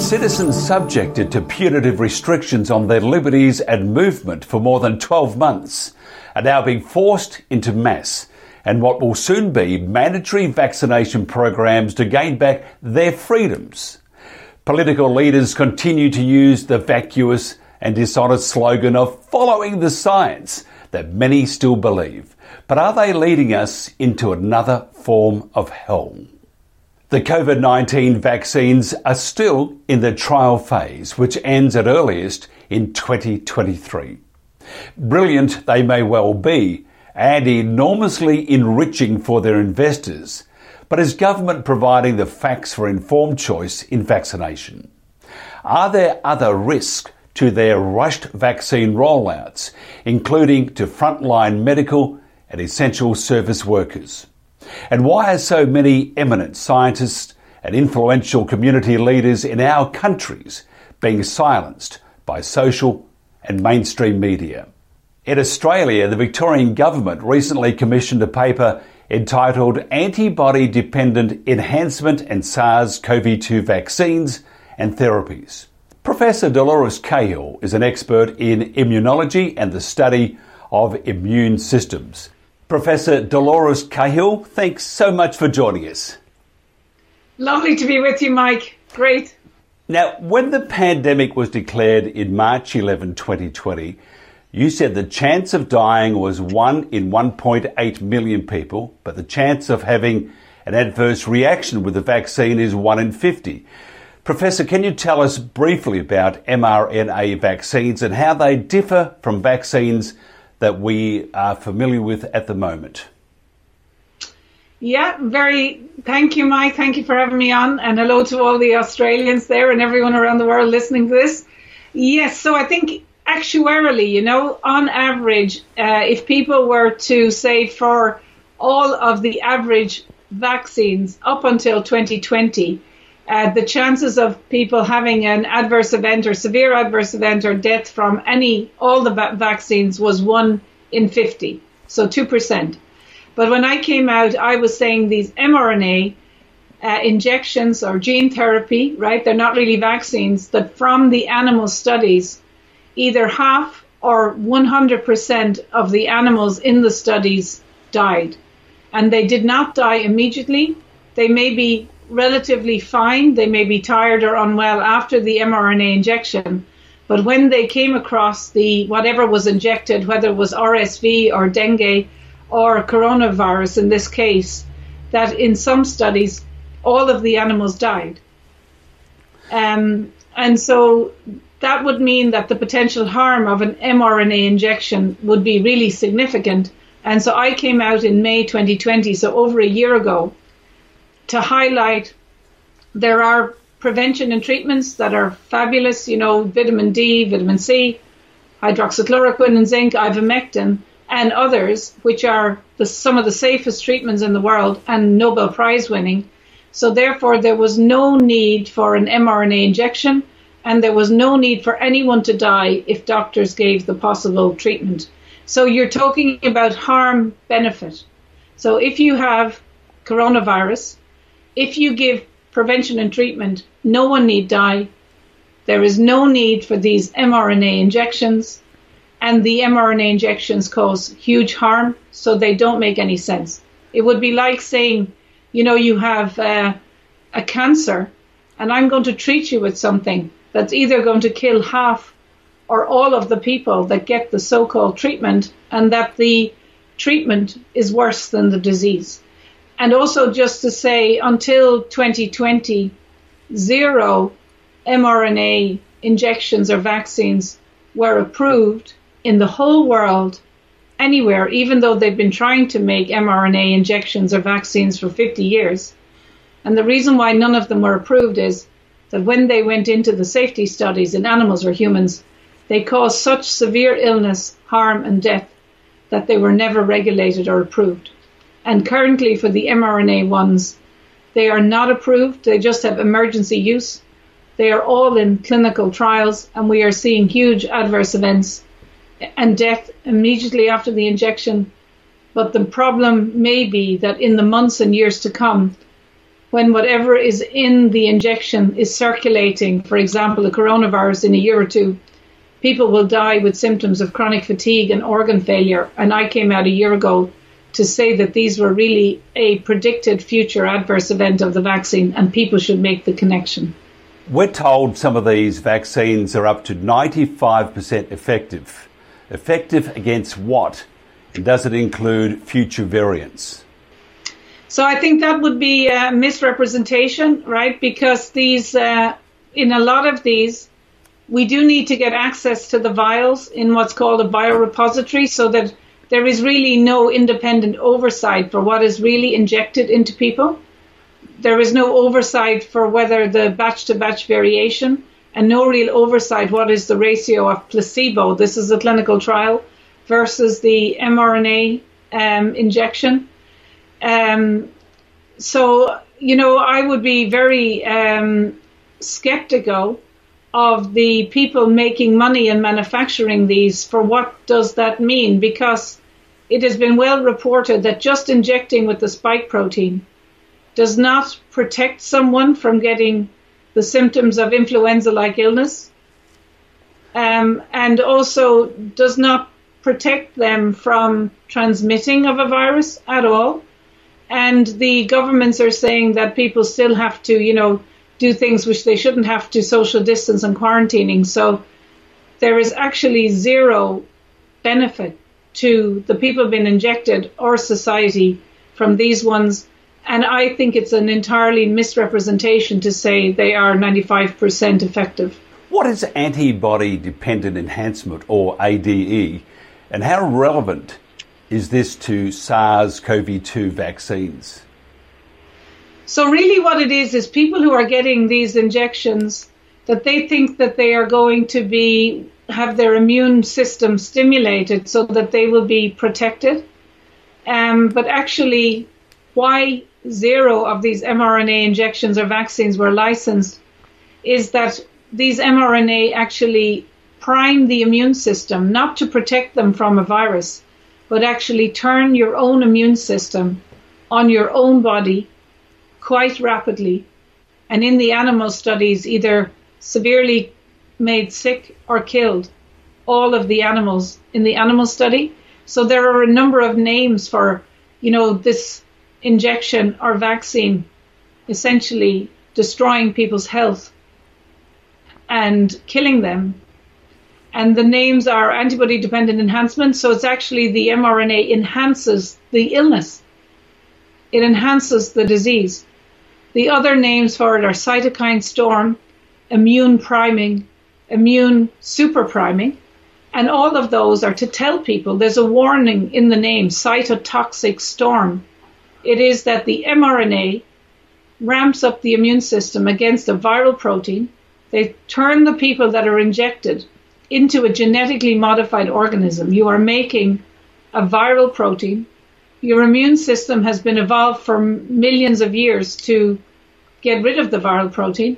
Citizens subjected to punitive restrictions on their liberties and movement for more than 12 months are now being forced into mass and what will soon be mandatory vaccination programs to gain back their freedoms. Political leaders continue to use the vacuous and dishonest slogan of following the science that many still believe. But are they leading us into another form of hell? The COVID 19 vaccines are still in the trial phase, which ends at earliest in 2023. Brilliant they may well be, and enormously enriching for their investors. But is government providing the facts for informed choice in vaccination? Are there other risks to their rushed vaccine rollouts, including to frontline medical and essential service workers? And why are so many eminent scientists and influential community leaders in our countries being silenced by social and mainstream media? In Australia, the Victorian government recently commissioned a paper entitled Antibody Dependent Enhancement and SARS CoV 2 Vaccines and Therapies. Professor Dolores Cahill is an expert in immunology and the study of immune systems. Professor Dolores Cahill, thanks so much for joining us. Lovely to be with you, Mike. Great. Now, when the pandemic was declared in March 11, 2020, you said the chance of dying was 1 in 1.8 million people, but the chance of having an adverse reaction with the vaccine is 1 in 50. Professor, can you tell us briefly about mRNA vaccines and how they differ from vaccines that we are familiar with at the moment? Yeah, very. Thank you, Mike. Thank you for having me on, and hello to all the Australians there and everyone around the world listening to this. Yes, so I think actuarially, you know, on average, uh, if people were to say for all of the average vaccines up until 2020, uh, the chances of people having an adverse event or severe adverse event or death from any all the va- vaccines was one in 50, so two percent. But when I came out, I was saying these mRNA uh, injections or gene therapy, right? They're not really vaccines. That from the animal studies either half or 100% of the animals in the studies died. And they did not die immediately. They may be relatively fine. They may be tired or unwell after the mRNA injection. But when they came across the whatever was injected, whether it was RSV or dengue or coronavirus in this case, that in some studies all of the animals died. Um, and so that would mean that the potential harm of an mRNA injection would be really significant. And so I came out in May 2020, so over a year ago, to highlight there are prevention and treatments that are fabulous, you know, vitamin D, vitamin C, hydroxychloroquine and zinc, ivermectin, and others, which are the, some of the safest treatments in the world and Nobel Prize winning. So therefore, there was no need for an mRNA injection and there was no need for anyone to die if doctors gave the possible treatment. So you're talking about harm benefit. So if you have coronavirus, if you give prevention and treatment, no one need die. There is no need for these mRNA injections, and the mRNA injections cause huge harm, so they don't make any sense. It would be like saying, you know, you have uh, a cancer, and I'm going to treat you with something that's either going to kill half or all of the people that get the so-called treatment and that the treatment is worse than the disease. And also just to say until 2020, zero mRNA injections or vaccines were approved in the whole world anywhere, even though they've been trying to make mRNA injections or vaccines for 50 years. And the reason why none of them were approved is that when they went into the safety studies in animals or humans, they caused such severe illness, harm, and death that they were never regulated or approved. And currently, for the mRNA ones, they are not approved, they just have emergency use. They are all in clinical trials, and we are seeing huge adverse events and death immediately after the injection. But the problem may be that in the months and years to come, when whatever is in the injection is circulating, for example, the coronavirus in a year or two, people will die with symptoms of chronic fatigue and organ failure. And I came out a year ago to say that these were really a predicted future adverse event of the vaccine and people should make the connection. We're told some of these vaccines are up to 95% effective. Effective against what? And does it include future variants? So I think that would be a misrepresentation, right? Because these, uh, in a lot of these, we do need to get access to the vials in what's called a biorepository so that there is really no independent oversight for what is really injected into people. There is no oversight for whether the batch to batch variation and no real oversight what is the ratio of placebo. This is a clinical trial versus the mRNA um, injection. Um, so, you know, I would be very um, skeptical of the people making money and manufacturing these for what does that mean? Because it has been well reported that just injecting with the spike protein does not protect someone from getting the symptoms of influenza like illness um, and also does not protect them from transmitting of a virus at all and the governments are saying that people still have to, you know, do things which they shouldn't have to social distance and quarantining. So there is actually zero benefit to the people being injected or society from these ones. And I think it's an entirely misrepresentation to say they are 95% effective. What is antibody dependent enhancement or ADE and how relevant is this to SARS CoV 2 vaccines? So, really, what it is is people who are getting these injections that they think that they are going to be have their immune system stimulated so that they will be protected. Um, but actually, why zero of these mRNA injections or vaccines were licensed is that these mRNA actually prime the immune system, not to protect them from a virus, but actually turn your own immune system on your own body quite rapidly. And in the animal studies, either severely made sick or killed all of the animals in the animal study. So there are a number of names for, you know, this injection or vaccine essentially destroying people's health and killing them and the names are antibody dependent enhancement. So it's actually the mRNA enhances the illness. It enhances the disease. The other names for it are cytokine storm, immune priming, immune super priming. And all of those are to tell people there's a warning in the name, cytotoxic storm. It is that the mRNA ramps up the immune system against a viral protein. They turn the people that are injected into a genetically modified organism. You are making a viral protein. Your immune system has been evolved for millions of years to get rid of the viral protein.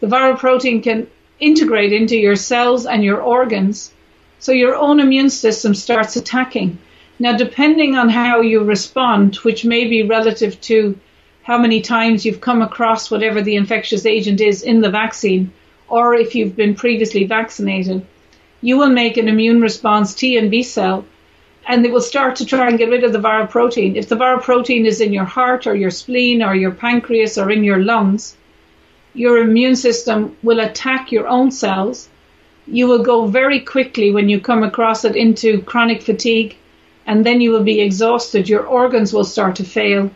The viral protein can integrate into your cells and your organs. So your own immune system starts attacking. Now, depending on how you respond, which may be relative to how many times you've come across whatever the infectious agent is in the vaccine, or if you've been previously vaccinated, you will make an immune response T and B cell and they will start to try and get rid of the viral protein. If the viral protein is in your heart or your spleen or your pancreas or in your lungs, your immune system will attack your own cells. You will go very quickly when you come across it into chronic fatigue and then you will be exhausted. Your organs will start to fail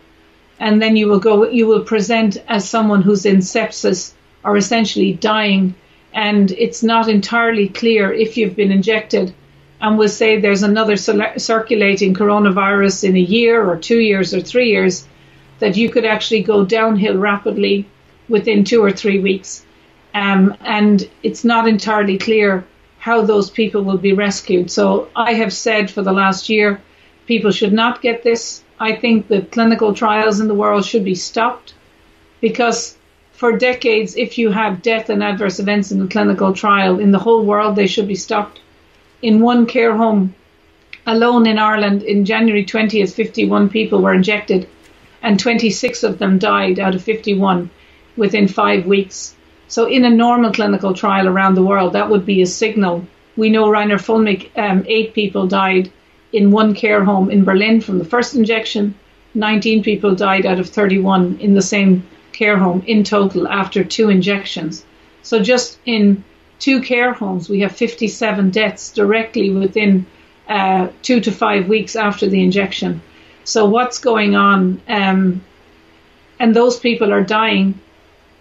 and then you will go, you will present as someone who's in sepsis or essentially dying, and it's not entirely clear if you've been injected. And we'll say there's another circulating coronavirus in a year or two years or three years, that you could actually go downhill rapidly within two or three weeks. Um, and it's not entirely clear how those people will be rescued. So I have said for the last year, people should not get this. I think the clinical trials in the world should be stopped because for decades, if you have death and adverse events in a clinical trial in the whole world, they should be stopped. In one care home alone in Ireland, in January 20th, 51 people were injected, and 26 of them died out of 51 within five weeks. So, in a normal clinical trial around the world, that would be a signal. We know Reiner Fuellmich, um, eight people died in one care home in Berlin from the first injection. 19 people died out of 31 in the same care home in total after two injections. So, just in two care homes, we have 57 deaths directly within uh, two to five weeks after the injection. So, what's going on? Um, and those people are dying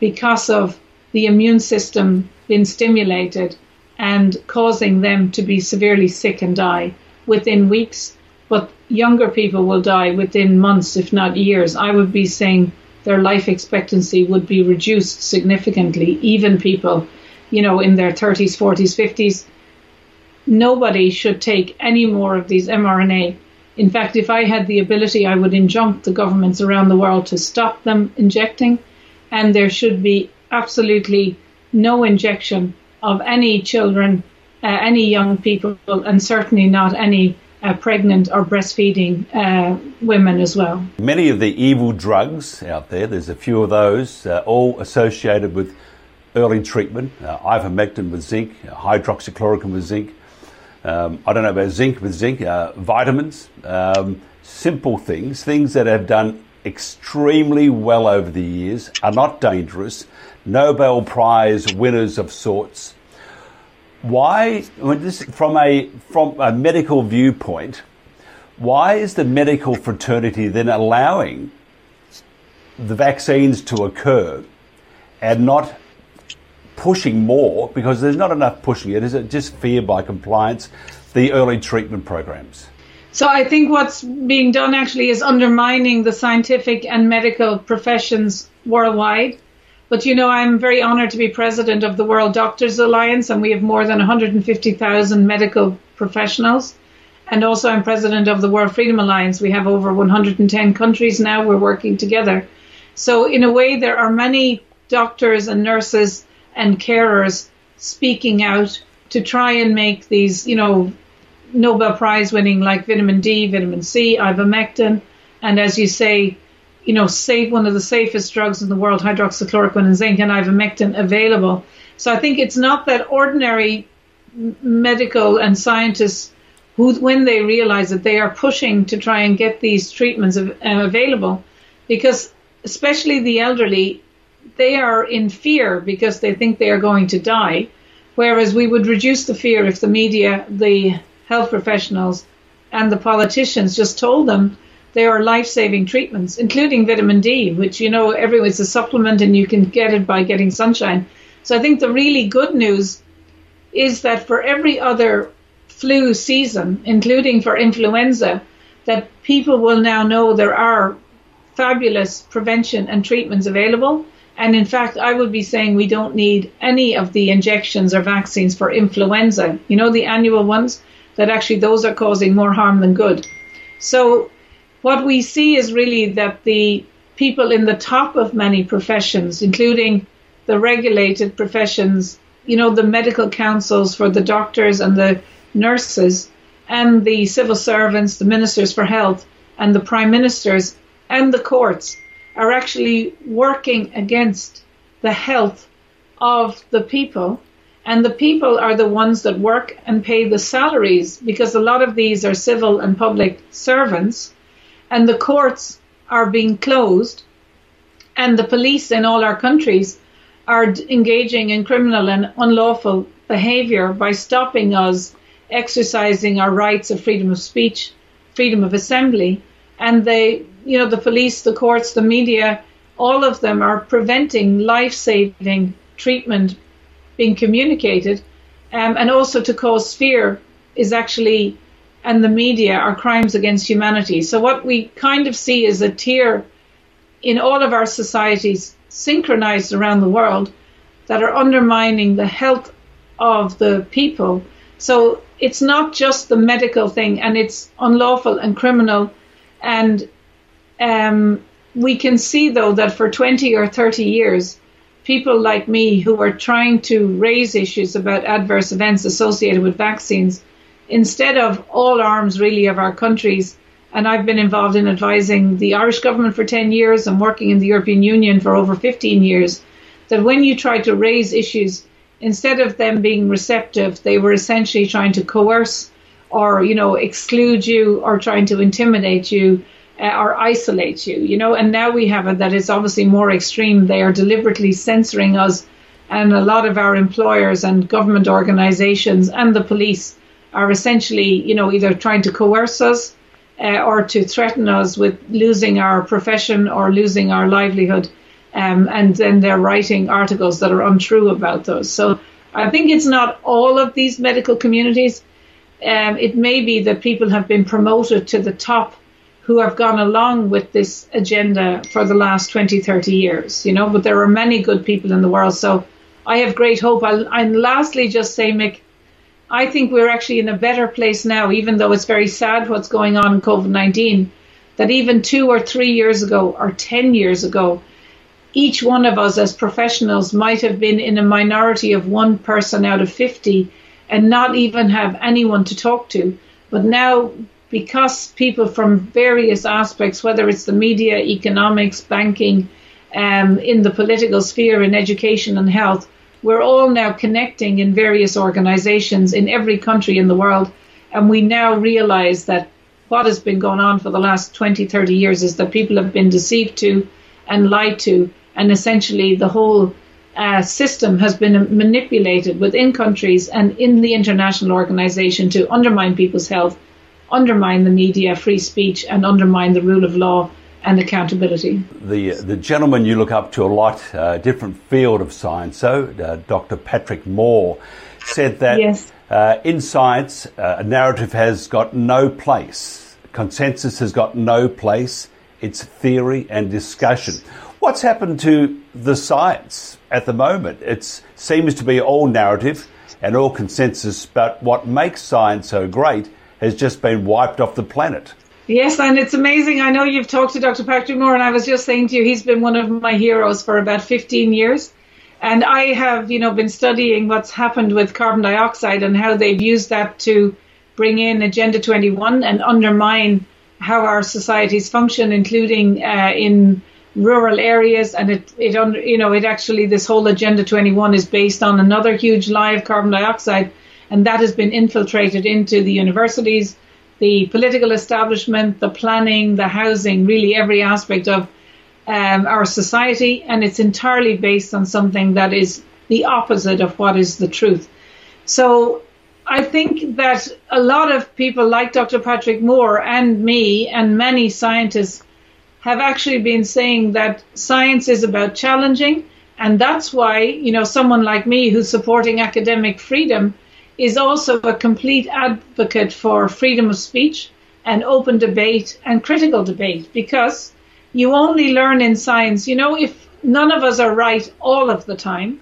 because of the immune system being stimulated and causing them to be severely sick and die within weeks. But younger people will die within months, if not years. I would be saying their life expectancy would be reduced significantly, even people, you know, in their 30s, 40s, 50s. Nobody should take any more of these mRNA. In fact, if I had the ability, I would injunct the governments around the world to stop them injecting, and there should be absolutely no injection of any children, uh, any young people, and certainly not any uh, pregnant or breastfeeding uh, women as well. Many of the evil drugs out there, there's a few of those, uh, all associated with early treatment, uh, ivermectin with zinc, hydroxychloroquine with zinc. Um, I don't know about zinc with zinc, uh, vitamins, um, simple things, things that have done extremely well over the years, are not dangerous, Nobel Prize winners of sorts. Why, this, from a from a medical viewpoint, why is the medical fraternity then allowing the vaccines to occur and not pushing more because there's not enough pushing it? Is it just fear by compliance? The early treatment programs. So I think what's being done actually is undermining the scientific and medical professions worldwide. But you know, I'm very honored to be president of the World Doctors Alliance, and we have more than 150,000 medical professionals. And also, I'm president of the World Freedom Alliance. We have over 110 countries now. We're working together. So, in a way, there are many doctors and nurses and carers speaking out to try and make these, you know, Nobel Prize winning like vitamin D, vitamin C, ivermectin, and as you say, you know, safe one of the safest drugs in the world, hydroxychloroquine and zinc and ivermectin available. So I think it's not that ordinary medical and scientists who, when they realize that they are pushing to try and get these treatments uh, available, because especially the elderly, they are in fear because they think they are going to die. Whereas we would reduce the fear if the media, the health professionals and the politicians just told them there are life-saving treatments, including vitamin D, which you know everyone's a supplement and you can get it by getting sunshine. So I think the really good news is that for every other flu season, including for influenza, that people will now know there are fabulous prevention and treatments available. And in fact, I would be saying we don't need any of the injections or vaccines for influenza. You know, the annual ones that actually those are causing more harm than good. So what we see is really that the people in the top of many professions, including the regulated professions, you know, the medical councils for the doctors and the nurses, and the civil servants, the ministers for health, and the prime ministers and the courts are actually working against the health of the people and the people are the ones that work and pay the salaries because a lot of these are civil and public servants. And the courts are being closed. And the police in all our countries are engaging in criminal and unlawful behavior by stopping us exercising our rights of freedom of speech, freedom of assembly. And they, you know, the police, the courts, the media, all of them are preventing life saving treatment being communicated, um, and also to cause fear is actually, and the media are crimes against humanity. So what we kind of see is a tier in all of our societies synchronized around the world that are undermining the health of the people. So it's not just the medical thing, and it's unlawful and criminal. And um, we can see, though, that for 20 or 30 years, people like me who are trying to raise issues about adverse events associated with vaccines, instead of all arms really of our countries. And I've been involved in advising the Irish government for 10 years and working in the European Union for over 15 years, that when you try to raise issues, instead of them being receptive, they were essentially trying to coerce or, you know, exclude you or trying to intimidate you uh, or isolate you, you know, and now we have it that it's obviously more extreme. They are deliberately censoring us and a lot of our employers and government organizations and the police are essentially, you know, either trying to coerce us uh, or to threaten us with losing our profession or losing our livelihood. Um, and then they're writing articles that are untrue about those. So I think it's not all of these medical communities. Um, it may be that people have been promoted to the top who have gone along with this agenda for the last 20, 30 years, you know, but there are many good people in the world. So I have great hope. I'll, and lastly, just say, Mick, I think we're actually in a better place now, even though it's very sad what's going on in COVID 19, that even two or three years ago or 10 years ago, each one of us as professionals might have been in a minority of one person out of 50 and not even have anyone to talk to. But now, because people from various aspects, whether it's the media, economics, banking, um, in the political sphere, in education and health, we're all now connecting in various organizations in every country in the world. And we now realize that what has been going on for the last 20, 30 years is that people have been deceived to and lied to. And essentially, the whole uh, system has been manipulated within countries and in the international organization to undermine people's health, undermine the media, free speech, and undermine the rule of law and accountability. The, the gentleman you look up to a lot, uh, different field of science, so uh, Dr. Patrick Moore, said that yes. uh, in science, uh, a narrative has got no place. Consensus has got no place. It's theory and discussion. What's happened to the science at the moment? It seems to be all narrative and all consensus, but what makes science so great has just been wiped off the planet. Yes, and it's amazing. I know you've talked to Dr. Patrick Moore, and I was just saying to you, he's been one of my heroes for about 15 years. And I have, you know, been studying what's happened with carbon dioxide and how they've used that to bring in Agenda 21 and undermine how our societies function, including uh, in rural areas. And it, it, you know, it actually, this whole Agenda 21 is based on another huge lie of carbon dioxide, and that has been infiltrated into the universities the political establishment, the planning, the housing, really every aspect of um, our society, and it's entirely based on something that is the opposite of what is the truth. So I think that a lot of people like Dr. Patrick Moore and me and many scientists have actually been saying that science is about challenging, and that's why, you know, someone like me who's supporting academic freedom is also a complete advocate for freedom of speech and open debate and critical debate because you only learn in science, you know, if none of us are right all of the time,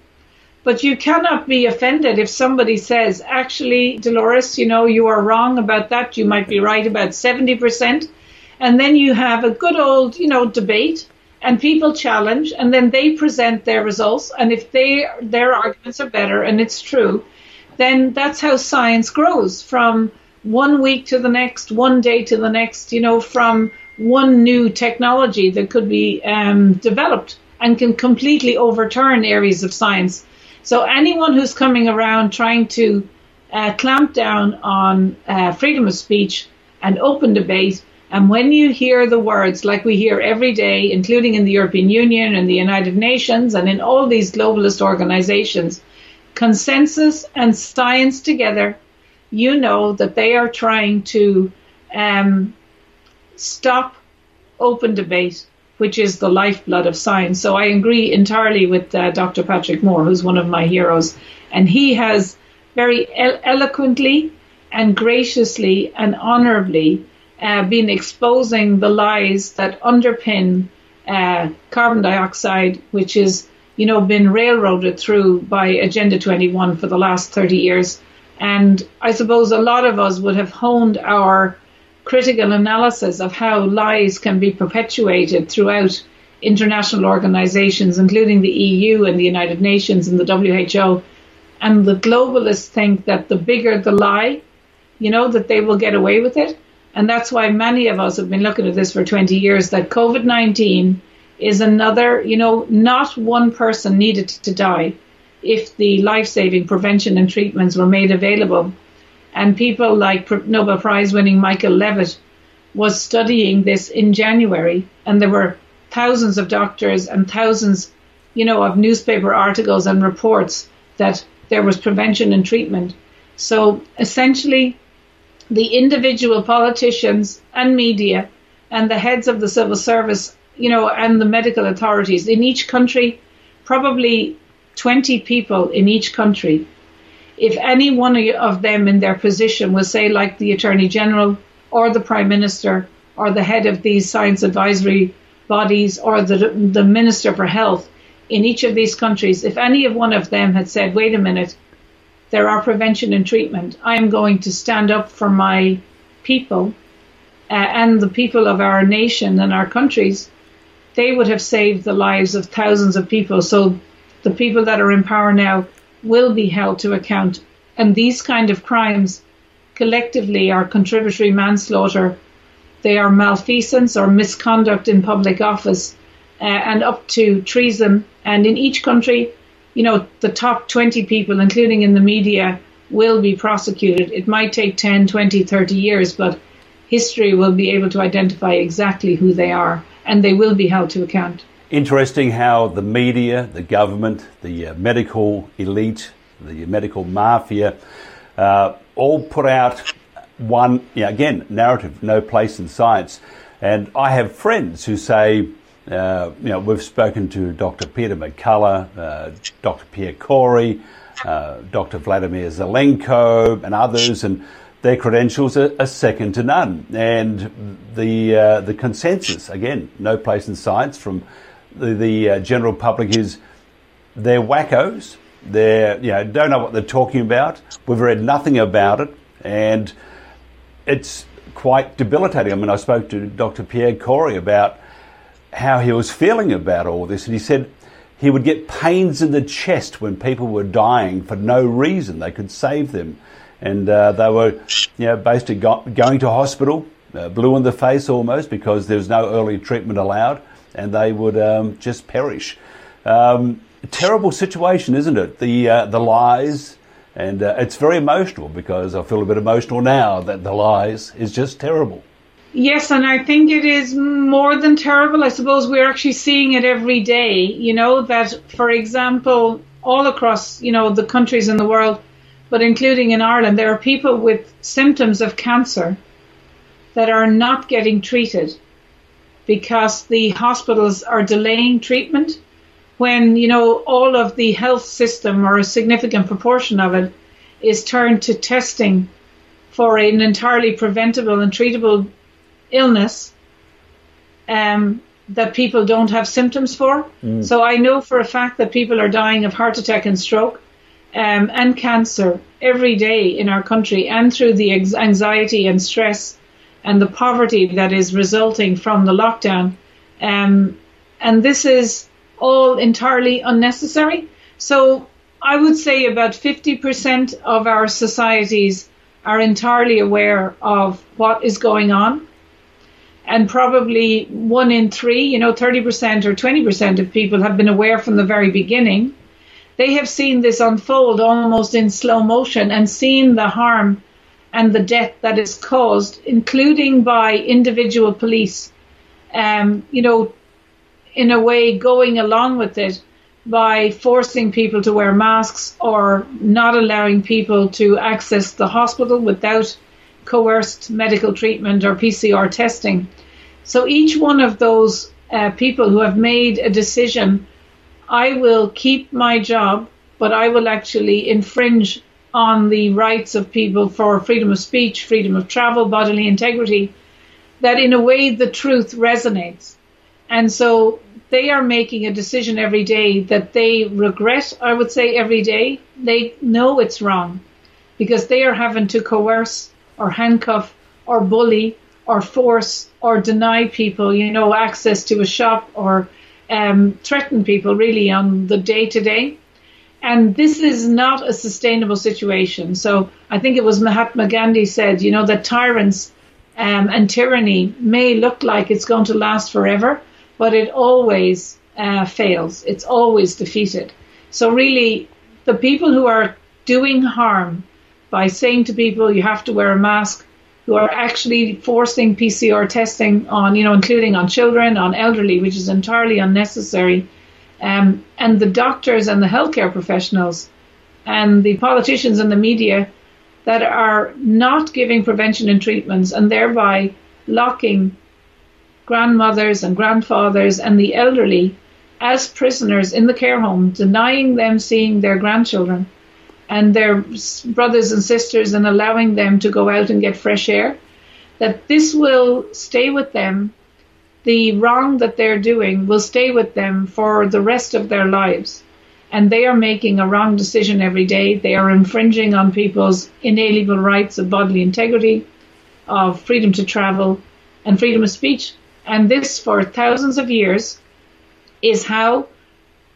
but you cannot be offended if somebody says, actually, Dolores, you know, you are wrong about that. You might be right about 70%. And then you have a good old, you know, debate and people challenge and then they present their results. And if they, their arguments are better and it's true, then that's how science grows from one week to the next, one day to the next, you know, from one new technology that could be um, developed and can completely overturn areas of science. So anyone who's coming around trying to uh, clamp down on uh, freedom of speech and open debate, and when you hear the words like we hear every day, including in the European Union and the United Nations and in all these globalist organizations, consensus and science together, you know that they are trying to um, stop open debate, which is the lifeblood of science. So I agree entirely with uh, Dr. Patrick Moore, who's one of my heroes, and he has very eloquently and graciously and honorably uh, been exposing the lies that underpin uh, carbon dioxide, which is you know, been railroaded through by Agenda 21 for the last 30 years. And I suppose a lot of us would have honed our critical analysis of how lies can be perpetuated throughout international organizations, including the EU and the United Nations and the WHO. And the globalists think that the bigger the lie, you know, that they will get away with it. And that's why many of us have been looking at this for 20 years that COVID 19 is another, you know, not one person needed to die if the life saving prevention and treatments were made available. And people like Nobel Prize winning Michael Levitt was studying this in January, and there were thousands of doctors and thousands, you know, of newspaper articles and reports that there was prevention and treatment. So essentially, the individual politicians and media and the heads of the civil service, you know, and the medical authorities in each country, probably 20 people in each country. If any one of them in their position was, say, like the Attorney General or the Prime Minister or the head of these science advisory bodies or the, the Minister for Health in each of these countries, if any of one of them had said, wait a minute, there are prevention and treatment, I am going to stand up for my people uh, and the people of our nation and our countries, they would have saved the lives of thousands of people. So the people that are in power now will be held to account. And these kind of crimes collectively are contributory manslaughter. They are malfeasance or misconduct in public office uh, and up to treason. And in each country, you know, the top 20 people, including in the media, will be prosecuted. It might take 10, 20, 30 years, but history will be able to identify exactly who they are and they will be held to account. Interesting how the media, the government, the uh, medical elite, the medical mafia, uh, all put out one, again, narrative, no place in science. And I have friends who say, uh, you know, we've spoken to Dr. Peter McCullough, uh, Dr. Pierre Kory, uh, Dr. Vladimir Zelenko, and others, and their credentials are, are second to none. And the uh, the consensus, again, no place in science from the, the uh, general public is they're wackos. They you know don't know what they're talking about. We've read nothing about it, and it's quite debilitating. I mean, I spoke to Dr. Pierre Kory about how he was feeling about all this, and he said he would get pains in the chest when people were dying for no reason. They could save them, and uh, they were, you know, basically go- going to hospital, uh, blue in the face almost because there was no early treatment allowed, and they would um, just perish. Um, terrible situation, isn't it? The uh, the lies. And uh, it's very emotional because I feel a bit emotional now that the lies is just terrible. Yes, and I think it is more than terrible. I suppose we're actually seeing it every day. You know, that, for example, all across, you know, the countries in the world, but including in Ireland, there are people with symptoms of cancer that are not getting treated because the hospitals are delaying treatment when, you know, all of the health system or a significant proportion of it is turned to testing for an entirely preventable and treatable illness um, that people don't have symptoms for. Mm. So I know for a fact that people are dying of heart attack and stroke um, and cancer every day in our country, and through the anxiety and stress and the poverty that is resulting from the lockdown. Um, and this is all entirely unnecessary. So I would say about 50% of our societies are entirely aware of what is going on and probably one in three, you know, 30% or 20% of people have been aware from the very beginning. They have seen this unfold almost in slow motion and seen the harm and the death that is caused, including by individual police, um, you know, in a way going along with it by forcing people to wear masks or not allowing people to access the hospital without coerced medical treatment or PCR testing. So each one of those uh, people who have made a decision, I will keep my job, but I will actually infringe on the rights of people for freedom of speech, freedom of travel, bodily integrity, that in a way the truth resonates. And so they are making a decision every day that they regret, I would say every day. They know it's wrong because they are having to coerce or handcuff or bully or force or deny people, you know, access to a shop or um, threaten people really on the day to day. And this is not a sustainable situation. So I think it was Mahatma Gandhi said, you know, that tyrants um, and tyranny may look like it's going to last forever, but it always uh, fails. It's always defeated. So really, the people who are doing harm by saying to people you have to wear a mask, who are actually forcing PCR testing on, you know, including on children, on elderly, which is entirely unnecessary, um, and the doctors and the healthcare professionals and the politicians and the media that are not giving prevention and treatments and thereby locking grandmothers and grandfathers and the elderly as prisoners in the care home, denying them seeing their grandchildren and their brothers and sisters and allowing them to go out and get fresh air, that this will stay with them. The wrong that they're doing will stay with them for the rest of their lives. And they are making a wrong decision every day. They are infringing on people's inalienable rights of bodily integrity, of freedom to travel, and freedom of speech. And this, for thousands of years, is how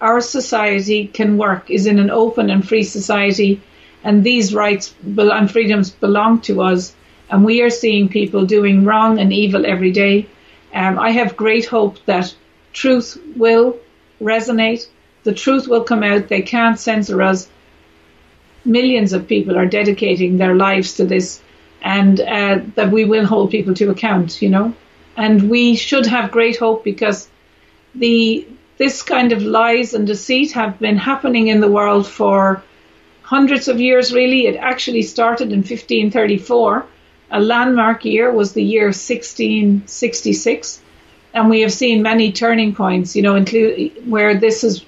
our society can work is in an open and free society, and these rights and freedoms belong to us. And we are seeing people doing wrong and evil every day. Um, I have great hope that truth will resonate. The truth will come out. They can't censor us. Millions of people are dedicating their lives to this, and uh, that we will hold people to account. You know, and we should have great hope because the this kind of lies and deceit have been happening in the world for hundreds of years, really. It actually started in 1534. A landmark year was the year 1666. And we have seen many turning points, you know, include, where this is,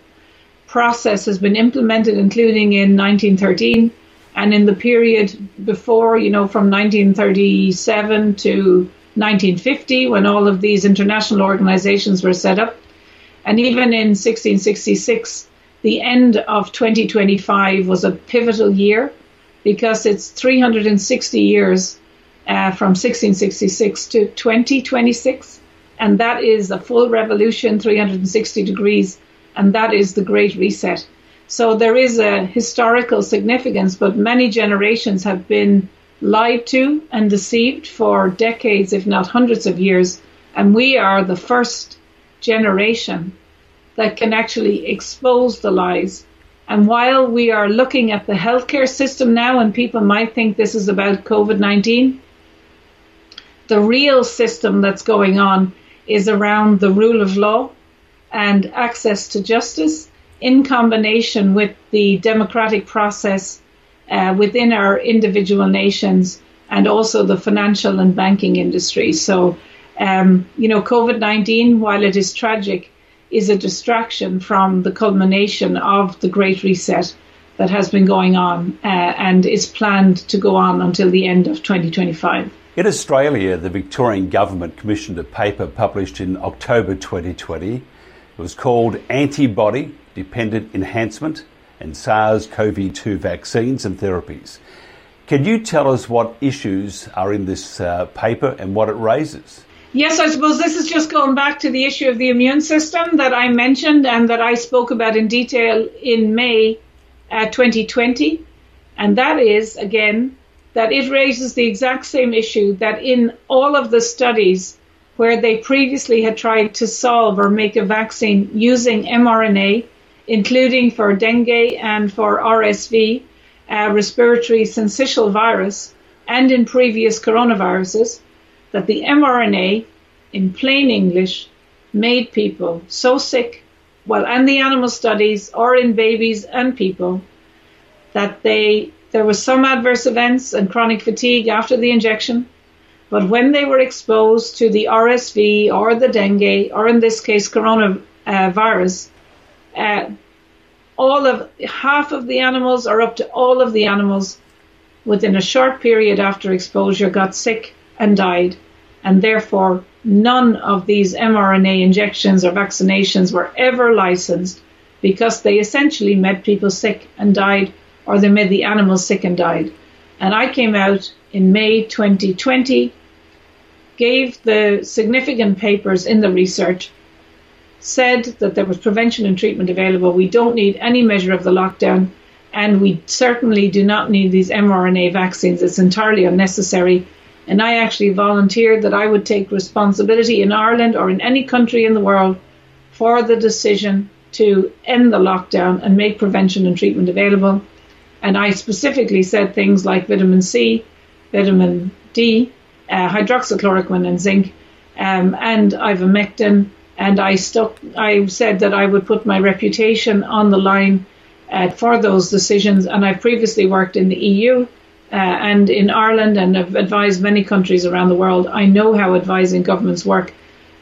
process has been implemented, including in 1913 and in the period before, you know, from 1937 to 1950, when all of these international organizations were set up. And even in 1666, the end of 2025 was a pivotal year because it's 360 years uh, from 1666 to 2026. And that is a full revolution, 360 degrees, and that is the Great Reset. So there is a historical significance, but many generations have been lied to and deceived for decades, if not hundreds of years. And we are the first generation that can actually expose the lies. And while we are looking at the healthcare system now, and people might think this is about COVID 19, the real system that's going on is around the rule of law and access to justice in combination with the democratic process uh, within our individual nations and also the financial and banking industry. So, um, you know, COVID 19, while it is tragic, is a distraction from the culmination of the Great Reset that has been going on uh, and is planned to go on until the end of 2025. In Australia, the Victorian Government commissioned a paper published in October 2020. It was called Antibody Dependent Enhancement and SARS CoV 2 Vaccines and Therapies. Can you tell us what issues are in this uh, paper and what it raises? Yes, I suppose this is just going back to the issue of the immune system that I mentioned and that I spoke about in detail in May uh, 2020. And that is, again, that it raises the exact same issue that in all of the studies where they previously had tried to solve or make a vaccine using mRNA, including for dengue and for RSV, uh, respiratory syncytial virus, and in previous coronaviruses, that the mRNA, in plain English, made people so sick, well, and the animal studies, or in babies and people, that they there was some adverse events and chronic fatigue after the injection, but when they were exposed to the RSV or the dengue, or in this case coronavirus, uh, all of half of the animals, or up to all of the animals, within a short period after exposure, got sick and died, and therefore none of these mRNA injections or vaccinations were ever licensed because they essentially made people sick and died, or they made the animals sick and died. And I came out in May 2020, gave the significant papers in the research, said that there was prevention and treatment available. We don't need any measure of the lockdown, and we certainly do not need these mRNA vaccines. It's entirely unnecessary And I actually volunteered that I would take responsibility in Ireland or in any country in the world for the decision to end the lockdown and make prevention and treatment available. And I specifically said things like vitamin C, vitamin D, uh, hydroxychloroquine, and zinc, um, and ivermectin. And I stuck. I said that I would put my reputation on the line uh, for those decisions. And I've previously worked in the EU uh, and in Ireland and have advised many countries around the world. I know how advising governments work.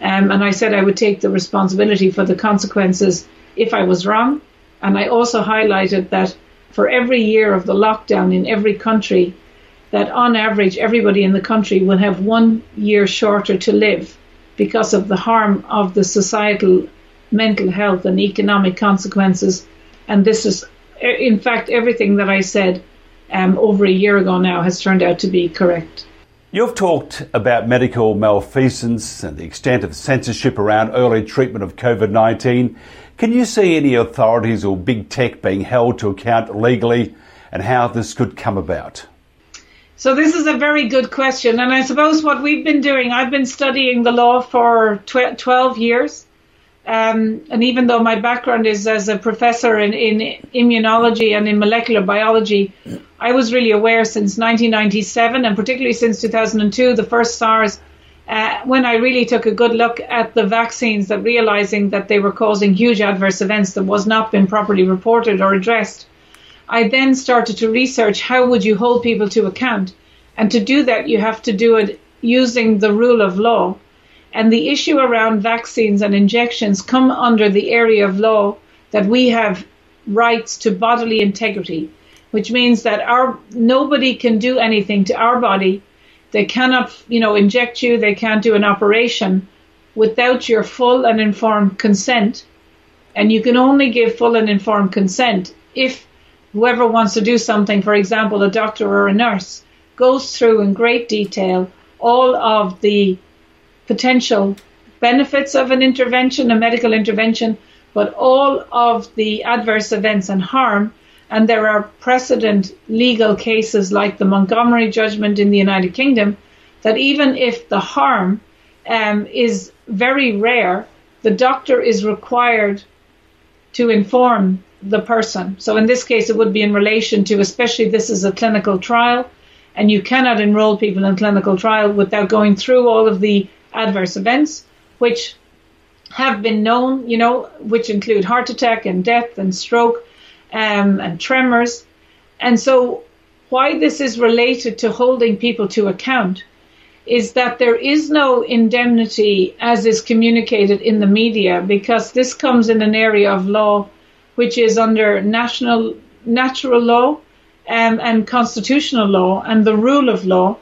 Um, and I said I would take the responsibility for the consequences if I was wrong. And I also highlighted that for every year of the lockdown in every country, that on average everybody in the country will have one year shorter to live because of the harm of the societal mental health and economic consequences and this is, in fact, everything that I said um, over a year ago now has turned out to be correct. You've talked about medical malfeasance and the extent of censorship around early treatment of COVID 19. Can you see any authorities or big tech being held to account legally and how this could come about? So, this is a very good question. And I suppose what we've been doing, I've been studying the law for 12 years. Um, and even though my background is as a professor in, in immunology and in molecular biology, I was really aware since 1997 and particularly since 2002, the first SARS, uh, when I really took a good look at the vaccines, that realizing that they were causing huge adverse events that was not been properly reported or addressed. I then started to research how would you hold people to account, and to do that you have to do it using the rule of law and the issue around vaccines and injections come under the area of law that we have rights to bodily integrity, which means that our nobody can do anything to our body. They cannot, you know, inject you. They can't do an operation without your full and informed consent. And you can only give full and informed consent if whoever wants to do something, for example, a doctor or a nurse, goes through in great detail all of the potential benefits of an intervention, a medical intervention, but all of the adverse events and harm. And there are precedent legal cases like the Montgomery judgment in the United Kingdom that even if the harm um, is very rare, the doctor is required to inform the person. So in this case, it would be in relation to, especially this is a clinical trial, and you cannot enroll people in clinical trial without going through all of the adverse events, which have been known, you know, which include heart attack and death and stroke um, and tremors. And so, why this is related to holding people to account is that there is no indemnity as is communicated in the media because this comes in an area of law which is under national natural law um, and constitutional law and the rule of law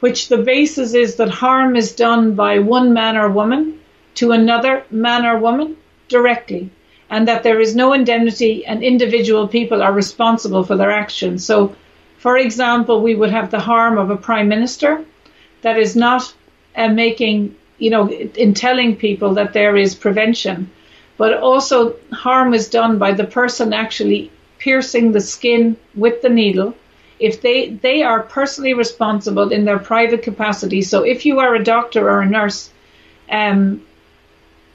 which the basis is that harm is done by one man or woman to another man or woman directly, and that there is no indemnity and individual people are responsible for their actions. So, for example, we would have the harm of a prime minister that is not uh, making, you know, in telling people that there is prevention, but also harm is done by the person actually piercing the skin with the needle if they they are personally responsible in their private capacity. So if you are a doctor or a nurse, um,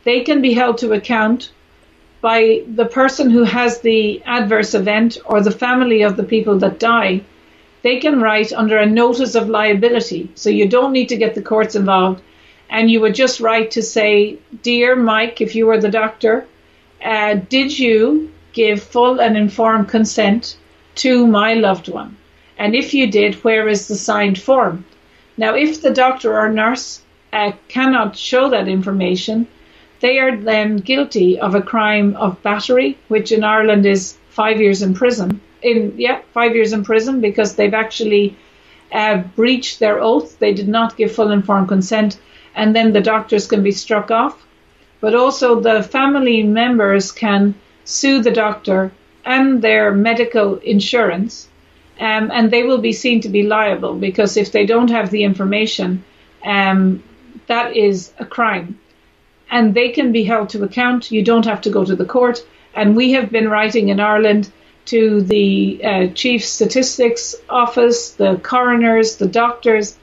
they can be held to account by the person who has the adverse event or the family of the people that die. They can write under a notice of liability. So you don't need to get the courts involved. And you would just write to say, Dear Mike, if you were the doctor, uh, did you give full and informed consent to my loved one? And if you did, where is the signed form? Now, if the doctor or nurse uh, cannot show that information, they are then guilty of a crime of battery, which in Ireland is five years in prison. In yeah, five years in prison because they've actually uh, breached their oath. They did not give full informed consent, and then the doctors can be struck off. But also the family members can sue the doctor and their medical insurance um, and they will be seen to be liable because if they don't have the information, um, that is a crime. And they can be held to account. You don't have to go to the court. And we have been writing in Ireland to the uh, chief statistics office, the coroners, the doctors,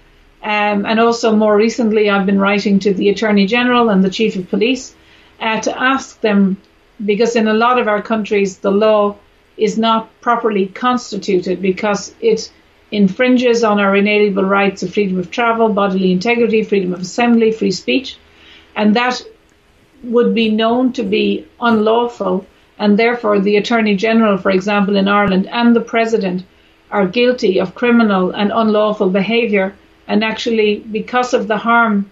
Um, and also, more recently, I've been writing to the Attorney General and the Chief of Police uh, to ask them, because in a lot of our countries, the law is not properly constituted because it infringes on our inalienable rights of freedom of travel, bodily integrity, freedom of assembly, free speech. And that would be known to be unlawful. And therefore, the Attorney General, for example, in Ireland, and the President are guilty of criminal and unlawful behaviour and actually, because of the harm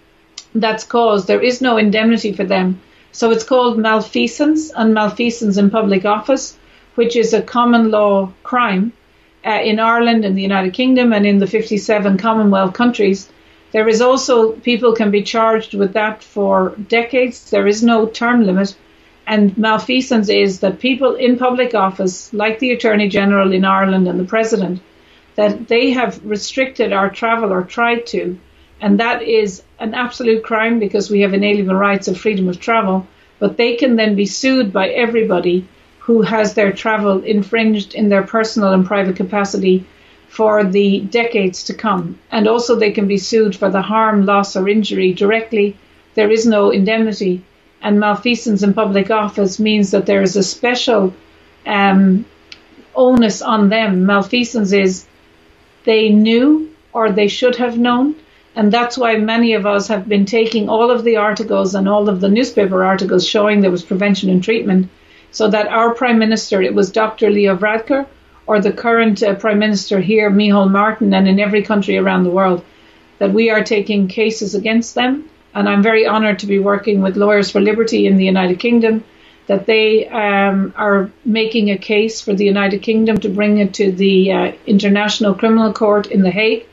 that's caused, there is no indemnity for them. So it's called malfeasance and malfeasance in public office, which is a common law crime uh, in Ireland, and the United Kingdom, and in the 57 Commonwealth countries. There is also, people can be charged with that for decades. There is no term limit. And malfeasance is that people in public office, like the Attorney General in Ireland and the President, that they have restricted our travel or tried to, and that is an absolute crime because we have inalienable rights of freedom of travel. But they can then be sued by everybody who has their travel infringed in their personal and private capacity for the decades to come. And also, they can be sued for the harm, loss, or injury directly. There is no indemnity. And malfeasance in public office means that there is a special um, onus on them. Malfeasance is they knew or they should have known. And that's why many of us have been taking all of the articles and all of the newspaper articles showing there was prevention and treatment so that our Prime Minister, it was Dr. Leo Varadkar, or the current uh, Prime Minister here, Micheál Martin, and in every country around the world, that we are taking cases against them. And I'm very honoured to be working with Lawyers for Liberty in the United Kingdom that they um, are making a case for the United Kingdom to bring it to the uh, International Criminal Court in The Hague.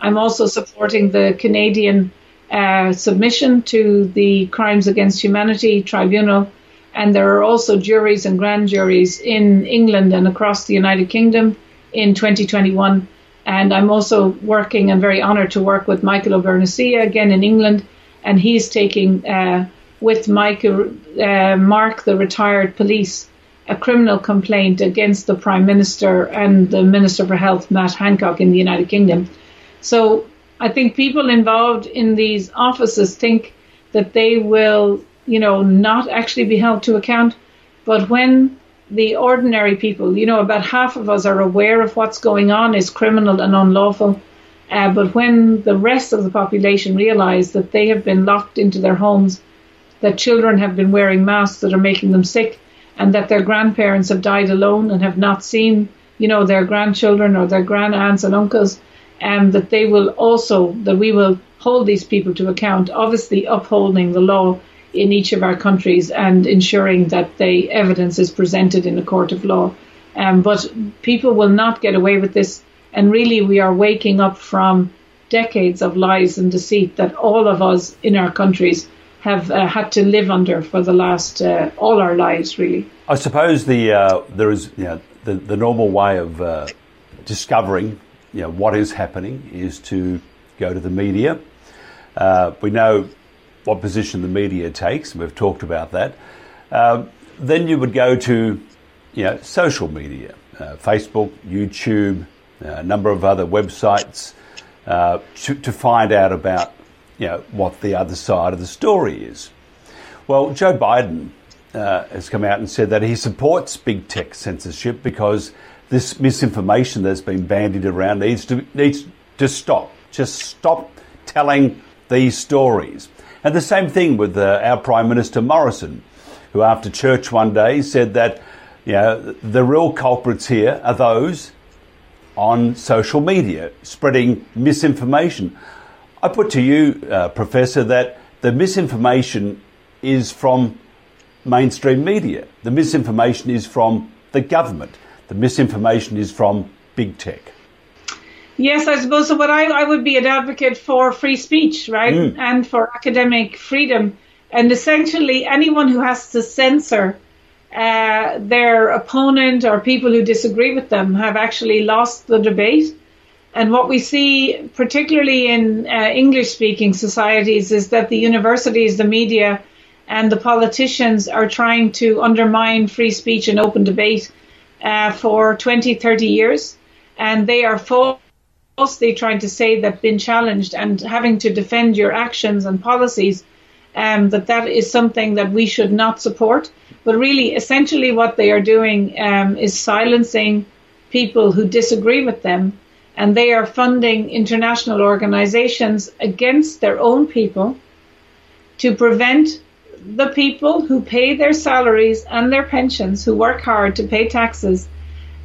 I'm also supporting the Canadian uh, submission to the Crimes Against Humanity Tribunal. And there are also juries and grand juries in England and across the United Kingdom in 2021. And I'm also working and very honoured to work with Michael O'Bernicia again in England. And he's taking uh, with Mike, uh, Mark, the retired police, a criminal complaint against the Prime Minister and the Minister for Health, Matt Hancock, in the United Kingdom. So I think people involved in these offices think that they will, you know, not actually be held to account. But when the ordinary people, you know, about half of us are aware of what's going on is criminal and unlawful. Uh, but when the rest of the population realize that they have been locked into their homes that children have been wearing masks that are making them sick and that their grandparents have died alone and have not seen, you know, their grandchildren or their grand aunts and uncles, and that they will also, that we will hold these people to account, obviously upholding the law in each of our countries and ensuring that the evidence is presented in a court of law. Um, but people will not get away with this. And really, we are waking up from decades of lies and deceit that all of us in our countries have uh, had to live under for the last uh, all our lives, really. I suppose the uh, there is you know, the the normal way of uh, discovering you know what is happening is to go to the media. Uh, we know what position the media takes, we've talked about that. Um, then you would go to you know social media, uh, Facebook, YouTube, a number of other websites to, to find out about you know, what the other side of the story is. Well, Joe Biden uh, has come out and said that he supports big tech censorship because this misinformation that's been bandied around needs to needs to stop. Just stop telling these stories. And the same thing with uh, our Prime Minister Morrison, who after church one day said that you know, the real culprits here are those on social media spreading misinformation. I put to you, uh, Professor, that the misinformation is from mainstream media. The misinformation is from the government. The misinformation is from big tech. Yes, I suppose so. But I, I would be an advocate for free speech, right? Mm. And for academic freedom. And essentially, anyone who has to censor uh, their opponent or people who disagree with them have actually lost the debate. And what we see, particularly in uh, English speaking societies, is that the universities, the media, and the politicians are trying to undermine free speech and open debate uh, for 20, 30 years. And they are falsely trying to say that being challenged and having to defend your actions and policies, um, that that is something that we should not support. But really, essentially, what they are doing um, is silencing people who disagree with them, and they are funding international organizations against their own people to prevent the people who pay their salaries and their pensions, who work hard to pay taxes,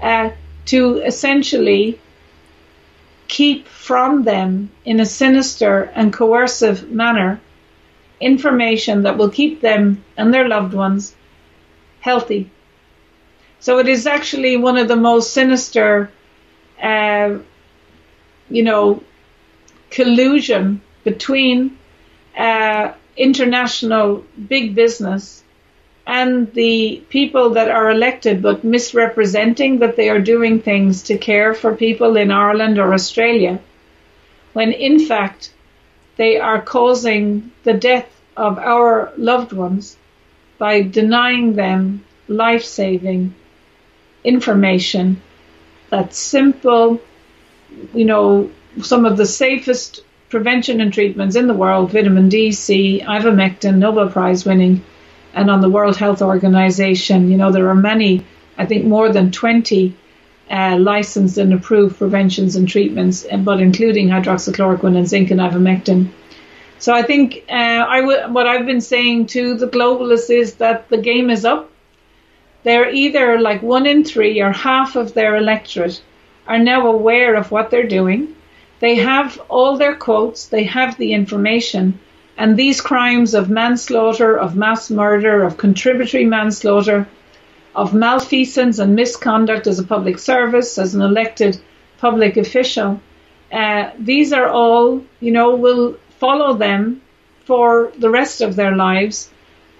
uh, to essentially keep from them in a sinister and coercive manner information that will keep them and their loved ones healthy. So it is actually one of the most sinister, uh, you know, collusion between uh, international big business and the people that are elected but misrepresenting that they are doing things to care for people in Ireland or Australia, when in fact they are causing the death of our loved ones by denying them life saving information that's simple, you know, some of the safest prevention and treatments in the world, vitamin D, C, ivermectin, Nobel Prize winning and on the World Health Organization, you know, there are many, I think more than 20 uh, licensed and approved preventions and treatments, but including hydroxychloroquine and zinc and ivermectin. So I think uh, I w- what I've been saying to the globalists is that the game is up. They're either like one in three or half of their electorate are now aware of what they're doing. They have all their quotes, they have the information, and these crimes of manslaughter, of mass murder, of contributory manslaughter, of malfeasance and misconduct as a public service, as an elected public official, uh, these are all, you know, will follow them for the rest of their lives.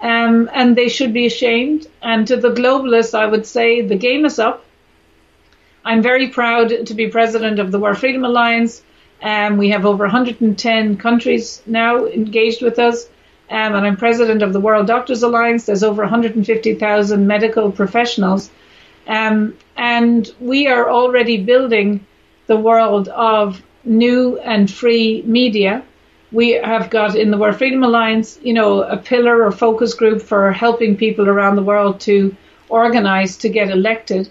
Um, and they should be ashamed. And to the globalists, I would say the game is up. I'm very proud to be president of the World Freedom Alliance. Um, we have over 110 countries now engaged with us. Um, and I'm president of the World Doctors Alliance. There's over 150,000 medical professionals. Um, and we are already building the world of new and free media. We have got in the World Freedom Alliance, you know, a pillar or focus group for helping people around the world to organize to get elected.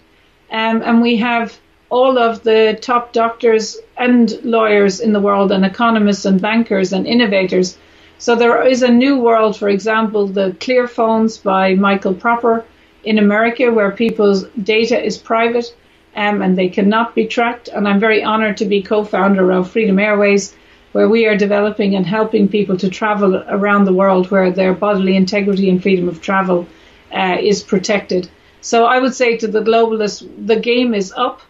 Um, and we have all of the top doctors and lawyers in the world, and economists and bankers and innovators. So there is a new world, for example, the Clear Phones by Michael Proper in America, where people's data is private um, and they cannot be tracked. And I'm very honored to be co-founder of Freedom Airways, where we are developing and helping people to travel around the world where their bodily integrity and freedom of travel uh, is protected. So I would say to the globalists, the game is up.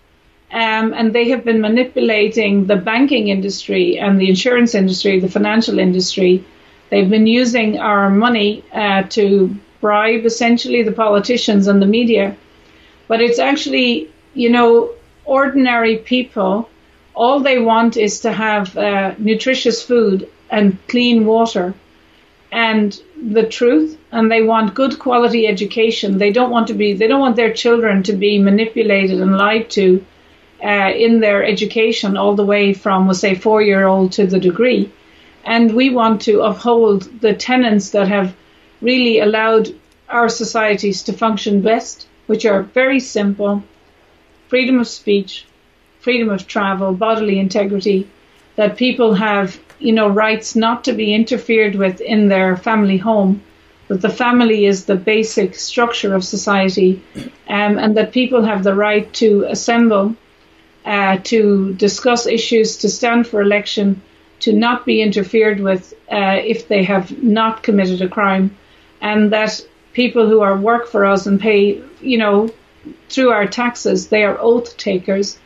Um, and they have been manipulating the banking industry and the insurance industry, the financial industry. They've been using our money uh, to bribe essentially the politicians and the media. But it's actually, you know, ordinary people. All they want is to have uh, nutritious food and clean water and the truth and they want good quality education. They don't want to be, they don't want their children to be manipulated and lied to uh, in their education all the way from, we'll say, four year old to the degree. And we want to uphold the tenets that have really allowed our societies to function best, which are very simple freedom of speech, freedom of travel, bodily integrity, that people have, you know, rights not to be interfered with in their family home, that the family is the basic structure of society, um, and that people have the right to assemble uh, to discuss issues, to stand for election, to not be interfered with uh, if they have not committed a crime, and that people who are work for us and pay, you know, through our taxes, they are oath takers,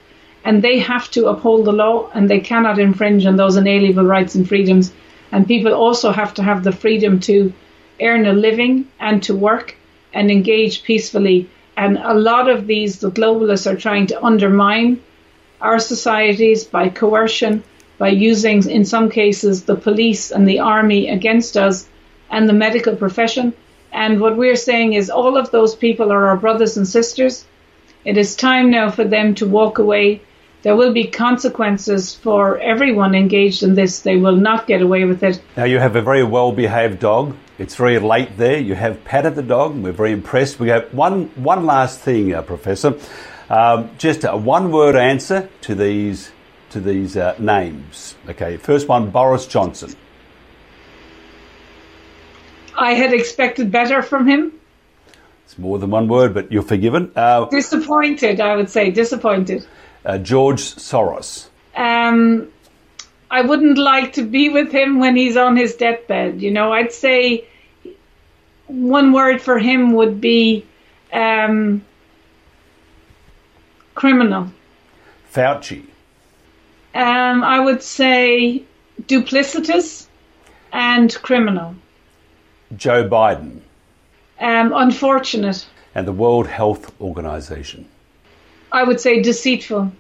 and they have to uphold the law, and they cannot infringe on those inalienable rights and freedoms. And people also have to have the freedom to earn a living and to work and engage peacefully. And a lot of these, the globalists are trying to undermine our societies by coercion, by using, in some cases, the police and the army against us and the medical profession. And what we're saying is all of those people are our brothers and sisters. It is time now for them to walk away there will be consequences for everyone engaged in this. They will not get away with it. Now, you have a very well behaved dog. It's very late there. You have patted the dog, we're very impressed. We have one, one last thing, uh, Professor. Um, just a one word answer to these, to these uh, names. Okay, first one Boris Johnson. I had expected better from him. It's more than one word, but you're forgiven. Uh, disappointed, I would say. Disappointed. Uh, George Soros. Um, I wouldn't like to be with him when he's on his deathbed. You know, I'd say one word for him would be um, criminal. Fauci. Um, I would say duplicitous and criminal. Joe Biden. Um, unfortunate. And the World Health Organization. I would say deceitful.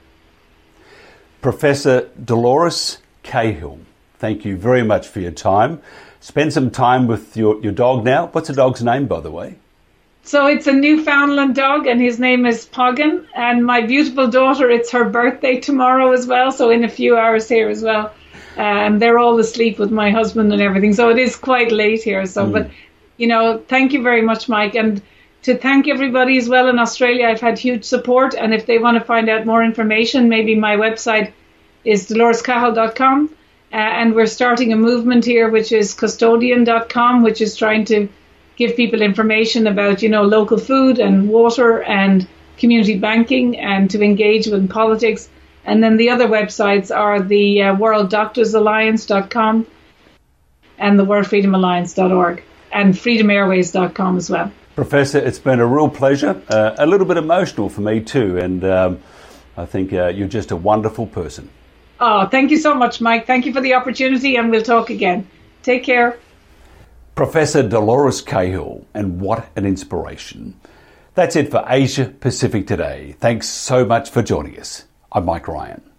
Professor Dolores Cahill, thank you very much for your time. Spend some time with your, your dog now. What's the dog's name, by the way? So it's a Newfoundland dog, and his name is Poggin. And my beautiful daughter, it's her birthday tomorrow as well, so in a few hours here as well. And um, they're all asleep with my husband and everything, so it is quite late here. So, mm. but you know, thank you very much, Mike, and to thank everybody as well in Australia. I've had huge support, and if they want to find out more information, maybe my website is dolorescahill.com. Uh, and we're starting a movement here, which is custodian.com, which is trying to give people information about, you know, local food and water and community banking and to engage with politics. And then the other websites are the uh, worlddoctorsalliance.com and the worldfreedomalliance.org and freedomairways.com as well. Professor, it's been a real pleasure, uh, a little bit emotional for me too, and um, I think uh, you're just a wonderful person. Oh, thank you so much, Mike. Thank you for the opportunity, and we'll talk again. Take care. Professor Dolores Cahill, and what an inspiration. That's it for Asia Pacific today. Thanks so much for joining us. I'm Mike Ryan.